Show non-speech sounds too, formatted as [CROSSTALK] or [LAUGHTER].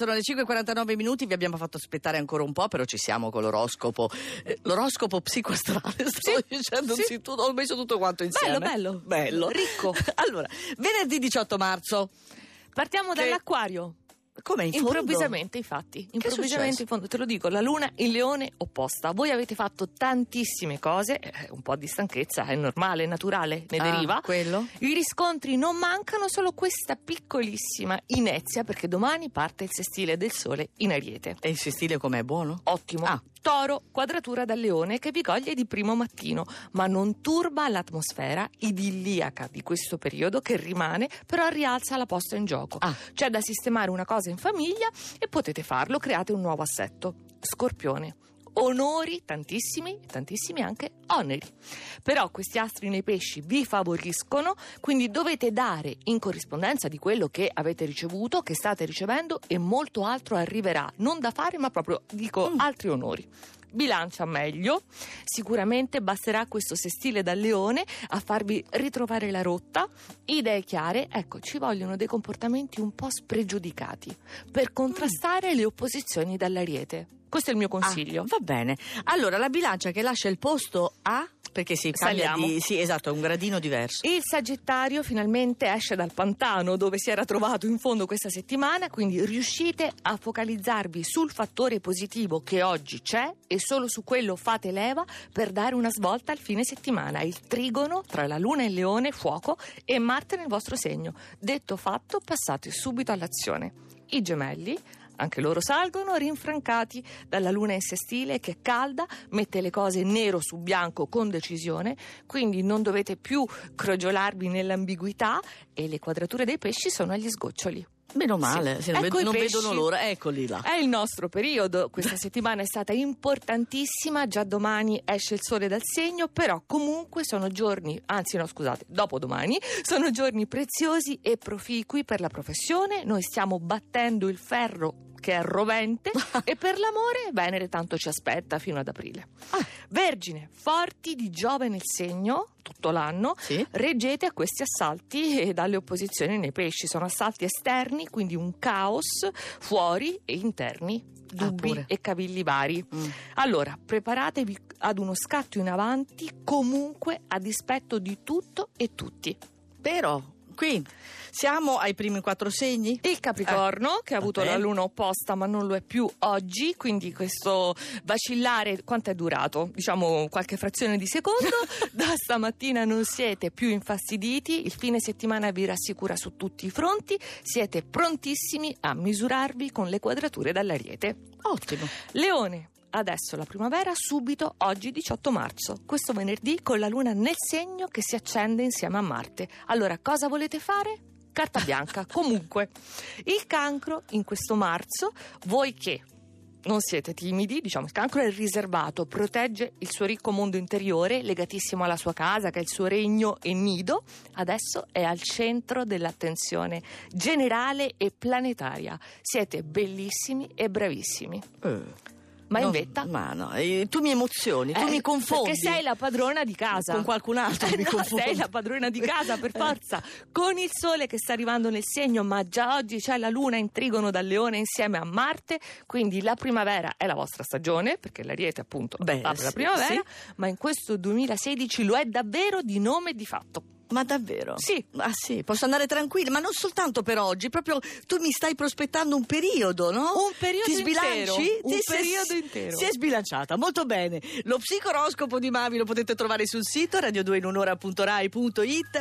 Sono le 5.49 minuti, vi abbiamo fatto aspettare ancora un po', però ci siamo con l'oroscopo. Eh, l'oroscopo psicoastrale, [LAUGHS] sto Sì, dicendo, sì. sì, tutto- ho messo tutto quanto insieme. Bello, bello. Bello. Ricco. [LAUGHS] Allora, venerdì 18 marzo, Partiamo Che- dall'acquario. Come in fondo? Improvvisamente, infatti, improvvisamente in fondo, te lo dico, la luna in leone opposta. Voi avete fatto tantissime cose, eh, un po' di stanchezza è normale, è naturale, ne Ah, deriva. quello? I riscontri non mancano, solo questa piccolissima inezia, perché domani parte il sestile del sole in ariete. E il stile com'è? Buono? Ottimo. Ah. Toro, quadratura dal leone che vi coglie di primo mattino, ma non turba l'atmosfera idilliaca di questo periodo che rimane, però rialza la posta in gioco. Ah. C'è da sistemare una cosa in famiglia e potete farlo, create un nuovo assetto. Scorpione. Onori tantissimi tantissimi anche oneri. Però questi astri nei pesci vi favoriscono, quindi dovete dare in corrispondenza di quello che avete ricevuto, che state ricevendo e molto altro arriverà. Non da fare, ma proprio dico altri onori. Bilancia meglio, sicuramente basterà questo sestile dal leone a farvi ritrovare la rotta, idee chiare, ecco ci vogliono dei comportamenti un po' spregiudicati per contrastare le opposizioni dall'ariete. Questo è il mio consiglio. Ah, va bene. Allora, la bilancia che lascia il posto a... Perché si cambia di... Sì, esatto, è un gradino diverso. Il Sagittario finalmente esce dal pantano dove si era trovato in fondo questa settimana, quindi riuscite a focalizzarvi sul fattore positivo che oggi c'è e solo su quello fate leva per dare una svolta al fine settimana. Il trigono tra la Luna in Leone, fuoco, e Marte nel vostro segno. Detto fatto, passate subito all'azione. I gemelli anche loro salgono rinfrancati dalla luna in sestile che è calda, mette le cose nero su bianco con decisione, quindi non dovete più crogiolarvi nell'ambiguità e le quadrature dei pesci sono agli sgoccioli. Meno male, Sì. Ecco non pesci. vedono l'ora, eccoli là. È il nostro periodo, questa [LAUGHS] settimana è stata importantissima, già domani esce il sole dal segno, però comunque sono giorni, anzi no scusate, dopodomani, sono giorni preziosi e proficui per la professione, noi stiamo battendo il ferro che è rovente [LAUGHS] e per l'amore Venere tanto ci aspetta fino ad aprile. Ah. Vergine, forti di Giove nel segno tutto l'anno, Sì? reggete a questi assalti e dalle opposizioni nei pesci. Sono assalti esterni, quindi un caos, fuori e interni, dubbi pure. e cavilli vari. Mm. Allora, preparatevi ad uno scatto in avanti, comunque a dispetto di tutto e tutti. Però, qui siamo ai primi quattro segni? Il Capricorno, che ha avuto la luna opposta ma non lo è più oggi, quindi questo vacillare, quanto è durato? Diciamo qualche frazione di secondo, [LAUGHS] da stamattina non siete più infastiditi, il fine settimana vi rassicura su tutti i fronti, siete prontissimi a misurarvi con le quadrature dall'ariete. Ottimo. Leone. Adesso la primavera, subito oggi 18 marzo, questo venerdì con la luna nel segno che si accende insieme a Marte. Allora, cosa volete fare? Carta bianca, [LAUGHS] comunque. Il cancro in questo marzo, voi che non siete timidi, diciamo il cancro è riservato, protegge il suo ricco mondo interiore, legatissimo alla sua casa, che è il suo regno e nido, adesso è al centro dell'attenzione generale e planetaria. Siete bellissimi e bravissimi. Eh, Ma in no, vetta? Ma no, eh, tu mi emozioni, tu Eh, mi confondi. Perché sei la padrona di casa. Con qualcun altro Eh mi [LAUGHS] no, confondi. sei la padrona di casa per Eh. forza. Con il sole che sta arrivando nel segno, ma già oggi c'è la luna in trigono dal leone insieme a Marte, quindi la primavera è la vostra stagione, perché l'ariete appunto Beh, apre la sì, primavera, sì. ma in questo 2016 lo è davvero di nome e di fatto. Ma davvero? Sì. Ah sì, posso andare tranquilla, ma non soltanto per oggi, proprio tu mi stai prospettando un periodo, no? Un periodo Ti sbilanci? intero, un Ti- si è- periodo intero. Si è sbilanciata, molto bene. Lo psicoroscopo di Mavi lo potete trovare sul sito radio2inunora.rai.it